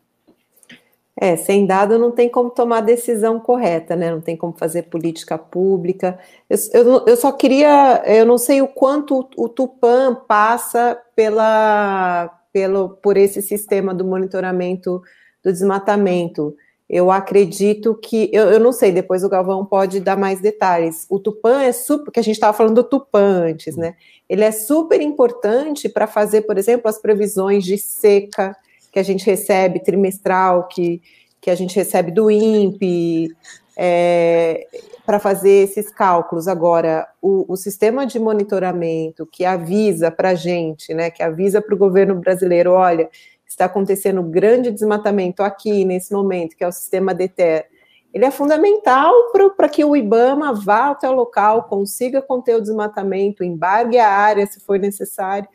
É, sem dado não tem como tomar decisão correta, né? Não tem como fazer política pública. Eu, eu, eu só queria, eu não sei o quanto o, o Tupan passa pela pelo, por esse sistema do monitoramento do desmatamento. Eu acredito que, eu, eu não sei, depois o Galvão pode dar mais detalhes. O Tupan é super, que a gente estava falando do Tupan antes, né? Ele é super importante para fazer, por exemplo, as previsões de seca que a gente recebe trimestral, que, que a gente recebe do INPE, é, para fazer esses cálculos. Agora, o, o, sistema de monitoramento que avisa para a gente, né, que avisa para o governo brasileiro, olha, está acontecendo grande desmatamento aqui nesse momento, que é o sistema DETER, ele é fundamental para que o IBAMA vá até o local, consiga conter o desmatamento, embargue a área se for necessário.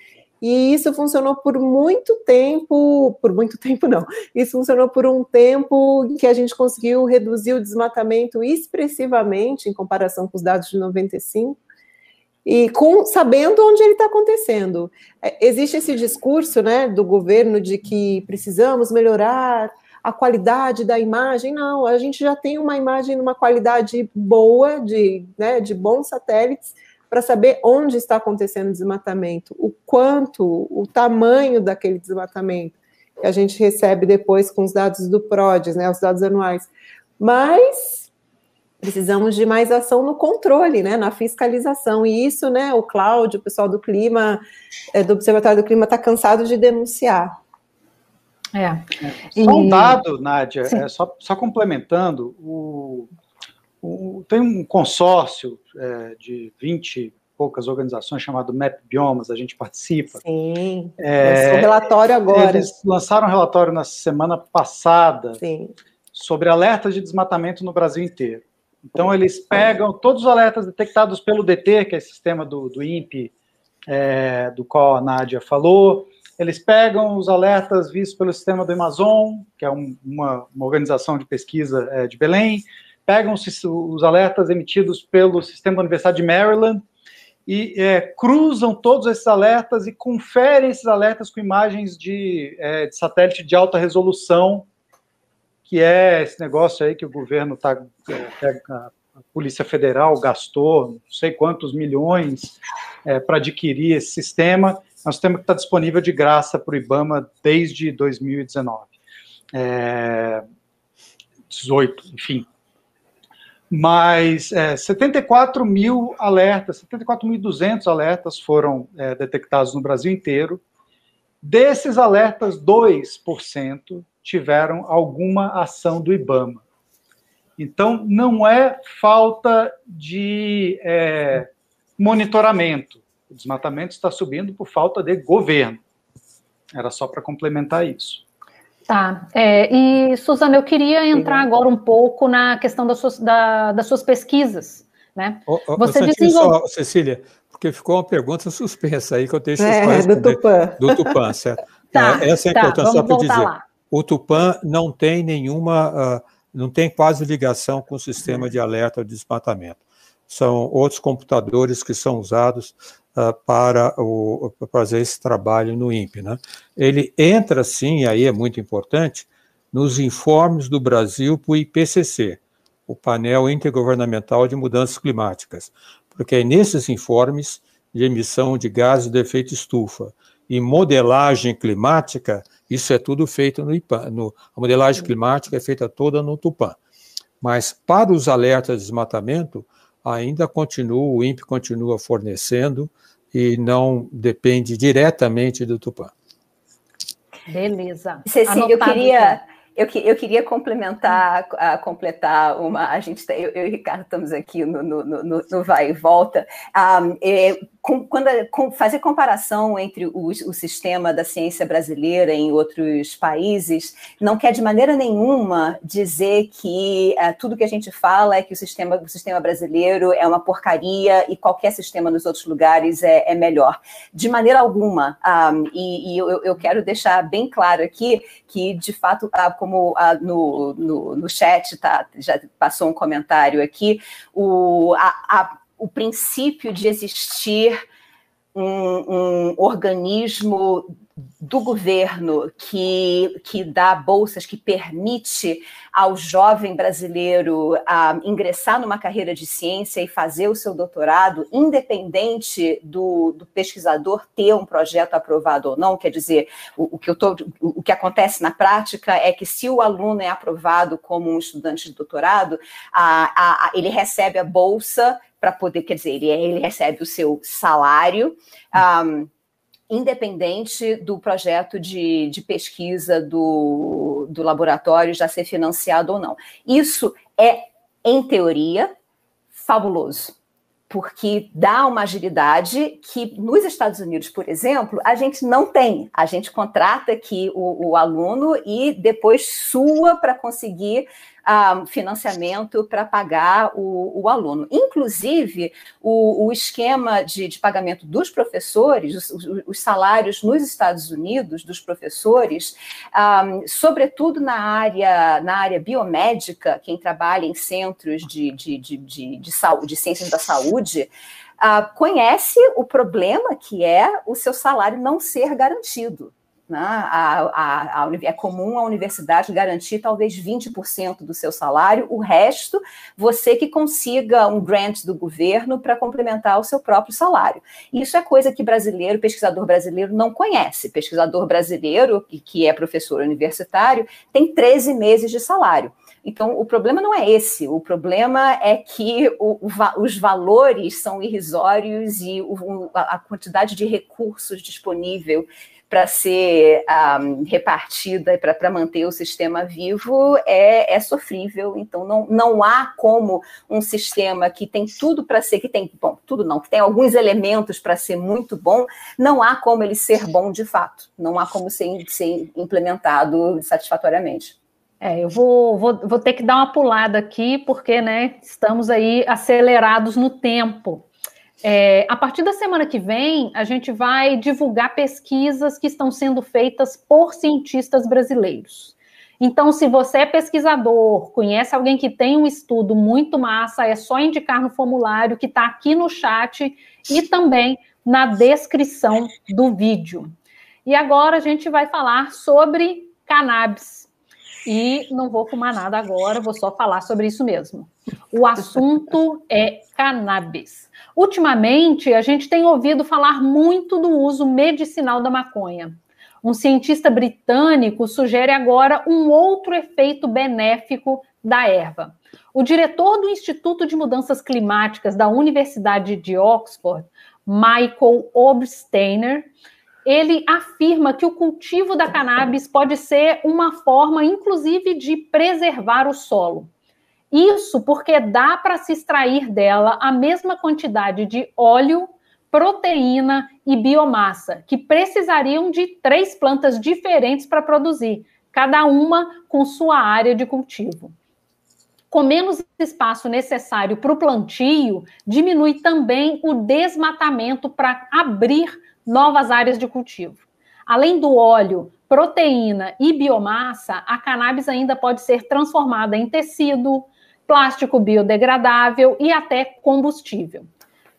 E isso funcionou por muito tempo, por muito <laughs> tempo não, isso funcionou por um tempo que a gente conseguiu reduzir o desmatamento expressivamente em comparação com os dados de 95, e com sabendo onde ele está acontecendo. É, existe esse discurso né, do governo de que precisamos melhorar a qualidade da imagem. Não, a gente já tem uma imagem numa qualidade boa, de, né, de bons satélites, para saber onde está acontecendo o desmatamento, o quanto, o tamanho daquele desmatamento, que a gente recebe depois com os dados do PRODES, né, os dados anuais. Mas precisamos de mais ação no controle, né, na fiscalização. E isso, né, o Cláudio, o pessoal do clima, é, do Observatório do Clima, está cansado de denunciar. É. é. Só um dado, Nádia, é, só, só complementando, o, tem um consórcio é, de 20 e poucas organizações chamado MAP Biomas, a gente participa. Sim, é, o relatório agora. Eles lançaram um relatório na semana passada. Sim. sobre alertas de desmatamento no Brasil inteiro. Então, eles pegam todos os alertas detectados pelo DT, que é o sistema do, do INPE, é, do qual a Nádia falou, eles pegam os alertas vistos pelo sistema do Amazon, que é um, uma, uma, organização de pesquisa é, de Belém, pegam os, alertas emitidos pelo sistema da Universidade de Maryland e é, cruzam todos esses alertas e conferem esses alertas com imagens de, é, de satélite de alta resolução, que é esse negócio aí que o governo está. É, a Polícia Federal gastou não sei quantos milhões é, para adquirir esse sistema é um sistema que está disponível de graça para o IBAMA desde 2019. É, 18, enfim. Mas é, 74 mil alertas, 74.200 alertas foram é, detectados no Brasil inteiro. Desses alertas, 2% tiveram alguma ação do IBAMA. Então, não é falta de é, monitoramento. O desmatamento está subindo por falta de governo. Era só para complementar isso. Tá. É, e, Suzana, eu queria entrar agora um pouco na questão das suas, da, das suas pesquisas. Né? Você desenvolve... só, Cecília, porque ficou uma pergunta suspensa aí que eu deixo é, do Tupã. Do Tupã, certo? <laughs> tá, é, essa é a tá, importância, só para dizer. Lá. O Tupã não tem nenhuma, uh, não tem quase ligação com o sistema de alerta de desmatamento. São outros computadores que são usados uh, para, o, para fazer esse trabalho no INPE. Né? Ele entra, sim, aí é muito importante, nos informes do Brasil para o IPCC, o painel intergovernamental de mudanças climáticas, porque é nesses informes de emissão de gases de efeito estufa e modelagem climática, isso é tudo feito no IPAN. No, a modelagem climática é feita toda no Tupã. Mas para os alertas de desmatamento, ainda continua, o INPE continua fornecendo e não depende diretamente do Tupã. Beleza. Cecília, eu queria, eu, eu, queria complementar, a, completar uma. A gente, tá, eu, eu e o Ricardo estamos aqui no, no, no, no vai e volta. Um, é, com, quando com, fazer comparação entre o, o, sistema da ciência brasileira em outros países não quer de maneira nenhuma dizer que uh, tudo que a gente fala é que o sistema, o sistema brasileiro é uma porcaria e qualquer sistema nos outros lugares é, é melhor. De maneira alguma. Um, e, e eu, eu, quero deixar bem claro aqui que, de fato, uh, como uh, no, no, no chat tá, já passou um comentário aqui, o, a, a o princípio de existir um, um, organismo do governo que, que dá bolsas, que permite ao jovem brasileiro uh, ingressar numa carreira de ciência e fazer o seu doutorado, independente do, do pesquisador ter um projeto aprovado ou não. Quer dizer, o, o que eu tô, o, o que acontece na prática é que se o aluno é aprovado como um estudante de doutorado, a, a, ele recebe a bolsa para poder, quer dizer, ele, ele recebe o seu salário. Um, independente do projeto de, de pesquisa do, do laboratório já ser financiado ou não. Isso é, em teoria, fabuloso porque dá uma agilidade que nos Estados Unidos, por exemplo, a gente não tem. A gente contrata aqui o, o aluno e depois sua para conseguir financiamento para pagar o, o, aluno. Inclusive, o, o esquema de, de, pagamento dos professores, os, os, salários nos Estados Unidos dos professores, ah, sobretudo na área, na área biomédica, quem trabalha em centros de, de, de, de, de, saúde, de ciências da saúde, uh, conhece o problema que é o seu salário não ser garantido. Né? A, a, a, é comum a universidade garantir talvez 20% do seu salário, o resto você que consiga um grant do governo para complementar o seu próprio salário. Isso é coisa que brasileiro, pesquisador brasileiro não conhece. Pesquisador brasileiro, que, é professor universitário, tem 13 meses de salário. Então, o problema não é esse, o problema é que o, o, os valores são irrisórios e o, a quantidade de recursos disponível para ser um, repartida para manter o sistema vivo é, é sofrível. Então, não, não há como um sistema que tem tudo para ser, que tem, bom, tudo não, que tem alguns elementos para ser muito bom, não há como ele ser bom de fato. Não há como ser, ser implementado satisfatoriamente. É, eu vou, vou, vou ter que dar uma pulada aqui, porque né, estamos aí acelerados no tempo. É, a partir da semana que vem, a gente vai divulgar pesquisas que estão sendo feitas por cientistas brasileiros. Então, se você é pesquisador, conhece alguém que tem um estudo muito massa, é só indicar no formulário que está aqui no chat e também na descrição do vídeo. E agora a gente vai falar sobre cannabis. E não vou fumar nada agora, vou só falar sobre isso mesmo. O assunto é cannabis. Ultimamente, a gente tem ouvido falar muito do uso medicinal da maconha. Um cientista britânico sugere agora um outro efeito benéfico da erva. O diretor do Instituto de Mudanças Climáticas da Universidade de Oxford, Michael Obsteiner, ele afirma que o cultivo da cannabis pode ser uma forma, inclusive, de preservar o solo. Isso porque dá para se extrair dela a mesma quantidade de óleo, proteína e biomassa, que precisariam de três plantas diferentes para produzir, cada uma com sua área de cultivo. Com menos espaço necessário para o plantio, diminui também o desmatamento para abrir novas áreas de cultivo. Além do óleo, proteína e biomassa, a cannabis ainda pode ser transformada em tecido, plástico biodegradável e até combustível.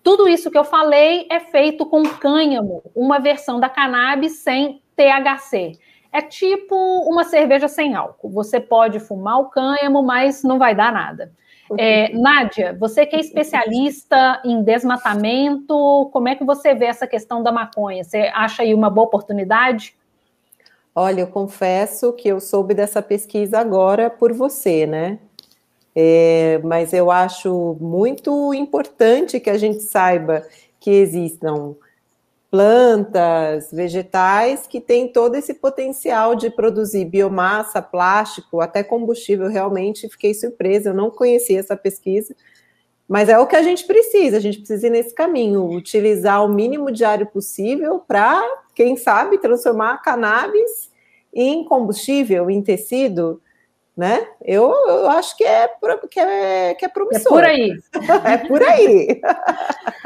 Tudo isso que eu falei é feito com cânhamo, uma versão da cannabis sem THC. É tipo uma cerveja sem álcool. Você pode fumar o cânhamo, mas não vai dar nada. É, Nádia, você que é especialista em desmatamento, como é que você vê essa questão da maconha? Você acha aí uma boa oportunidade? Olha, eu confesso que eu soube dessa pesquisa agora por você, né? É, mas eu acho muito importante que a gente saiba que existam plantas, vegetais que têm todo esse potencial de produzir biomassa, plástico, até combustível. Realmente fiquei surpresa, eu não conhecia essa pesquisa, mas é o que a gente precisa. A gente precisa ir nesse caminho, utilizar o mínimo diário possível para, quem sabe, transformar cannabis em combustível, em tecido né? Eu, eu acho que é, que é, que é promissor. <laughs> É por aí. é por aí.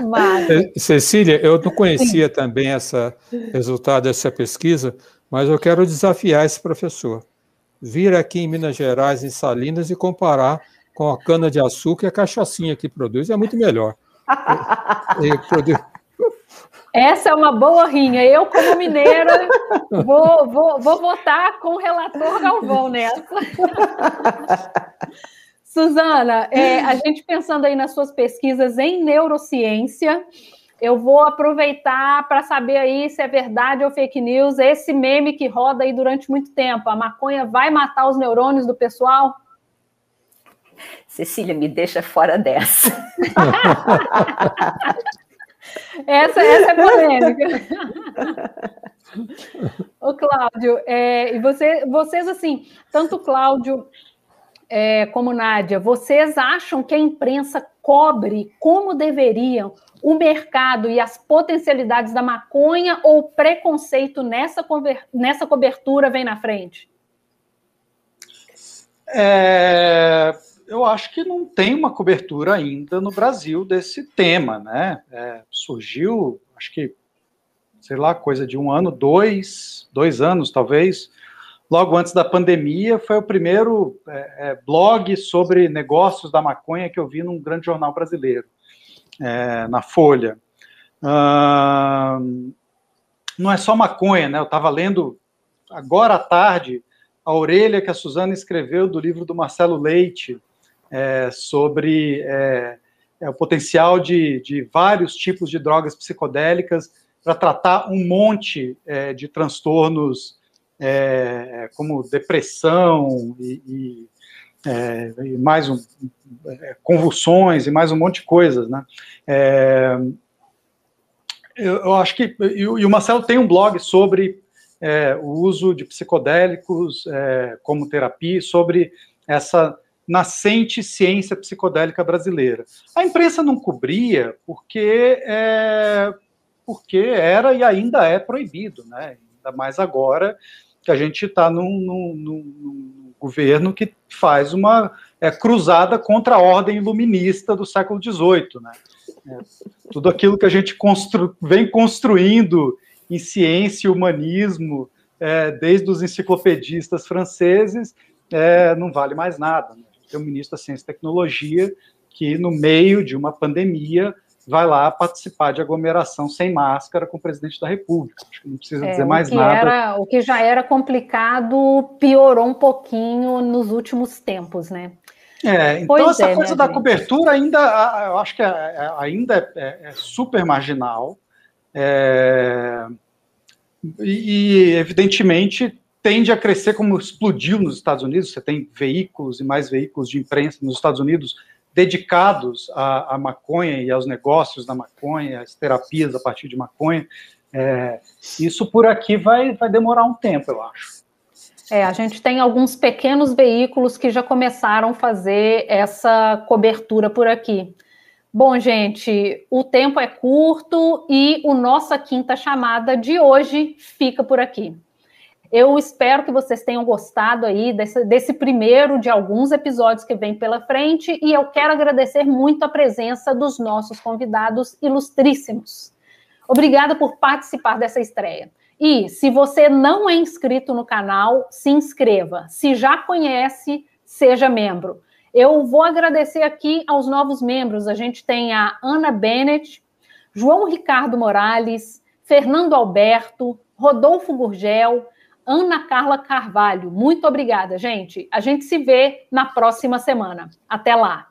mas... É, Cecília, eu não conhecia Sim. também esse resultado dessa pesquisa, mas eu quero desafiar esse professor. Vir aqui em Minas Gerais, em Salinas, e comparar com a cana-de-açúcar e a cachaçinha que produz, é muito melhor. <laughs> e, e, essa é uma boa rinha. Eu, como mineira, <laughs> vou, vou, vou votar com o relator Galvão <laughs> nessa. Suzana, é, a gente pensando aí nas suas pesquisas em neurociência, eu vou aproveitar para saber aí se é verdade ou fake news esse meme que roda aí durante muito tempo. A maconha vai matar os neurônios do pessoal? Cecília, me deixa fora dessa. <laughs> Essa, essa é polêmica. <laughs> Ô, Cláudio, é, e você, vocês, assim, tanto Cláudio é, como Nádia, vocês acham que a imprensa cobre como deveriam o mercado e as potencialidades da maconha ou preconceito nessa, nessa cobertura vem na frente? É, eu acho que não tem uma cobertura ainda no Brasil desse tema, né? É, surgiu, acho que, sei lá, coisa de um ano, dois, dois anos talvez, logo antes da pandemia, foi o primeiro é, é, blog sobre negócios da maconha que eu vi num grande jornal brasileiro, é, na Folha. não é só maconha, né? Eu estava lendo agora à tarde a orelha que a Suzana escreveu do livro do Marcelo Leite, é, sobre é, é, o potencial de, de, vários tipos de drogas psicodélicas para tratar um monte é, de transtornos é, como depressão e, e, é, e mais um, convulsões e mais um monte de coisas, né? Eu, acho que e, o Marcelo tem um blog sobre o uso de psicodélicos como terapia, sobre essa nascente ciência psicodélica brasileira. A imprensa não cobria porque, é, porque era e ainda é proibido, né? ainda mais agora que a gente está num, num, num, governo que faz uma é, cruzada contra a ordem iluminista do século XVIII. Né? É, tudo aquilo que a gente constru vem construindo em ciência e humanismo, é, desde os enciclopedistas franceses, é, não vale mais nada. Né? Tem o ministro da Ciência e Tecnologia que, no meio de uma pandemia, vai lá participar de aglomeração sem máscara com o presidente da República. Acho que não precisa é, dizer mais nada. Era, o que já era complicado piorou um pouquinho nos últimos tempos, né? É, então pois essa é, coisa da gente. cobertura ainda, eu acho que é, é, ainda é, é, super marginal. É, e, evidentemente, tende a crescer como explodiu nos Estados Unidos. Você tem veículos e mais veículos de imprensa nos Estados Unidos dedicados à, à maconha e aos negócios da maconha, às terapias a partir de maconha. É, isso por aqui vai, vai demorar um tempo, eu acho. É, a gente tem alguns pequenos veículos que já começaram a fazer essa cobertura por aqui. Bom, gente, o tempo é curto e o nossa quinta chamada de hoje fica por aqui. Eu espero que vocês tenham gostado aí desse, desse, primeiro de alguns episódios que vem pela frente e eu quero agradecer muito a presença dos nossos convidados ilustríssimos. Obrigada por participar dessa estreia. E se você não é inscrito no canal, se inscreva. Se já conhece, seja membro. Eu vou agradecer aqui aos novos membros. A gente tem a Ana Bennett, João Ricardo Morales, Fernando Alberto, Rodolfo Gurgel, Ana Carla Carvalho. Muito obrigada, gente. A gente se vê na próxima semana. Até lá.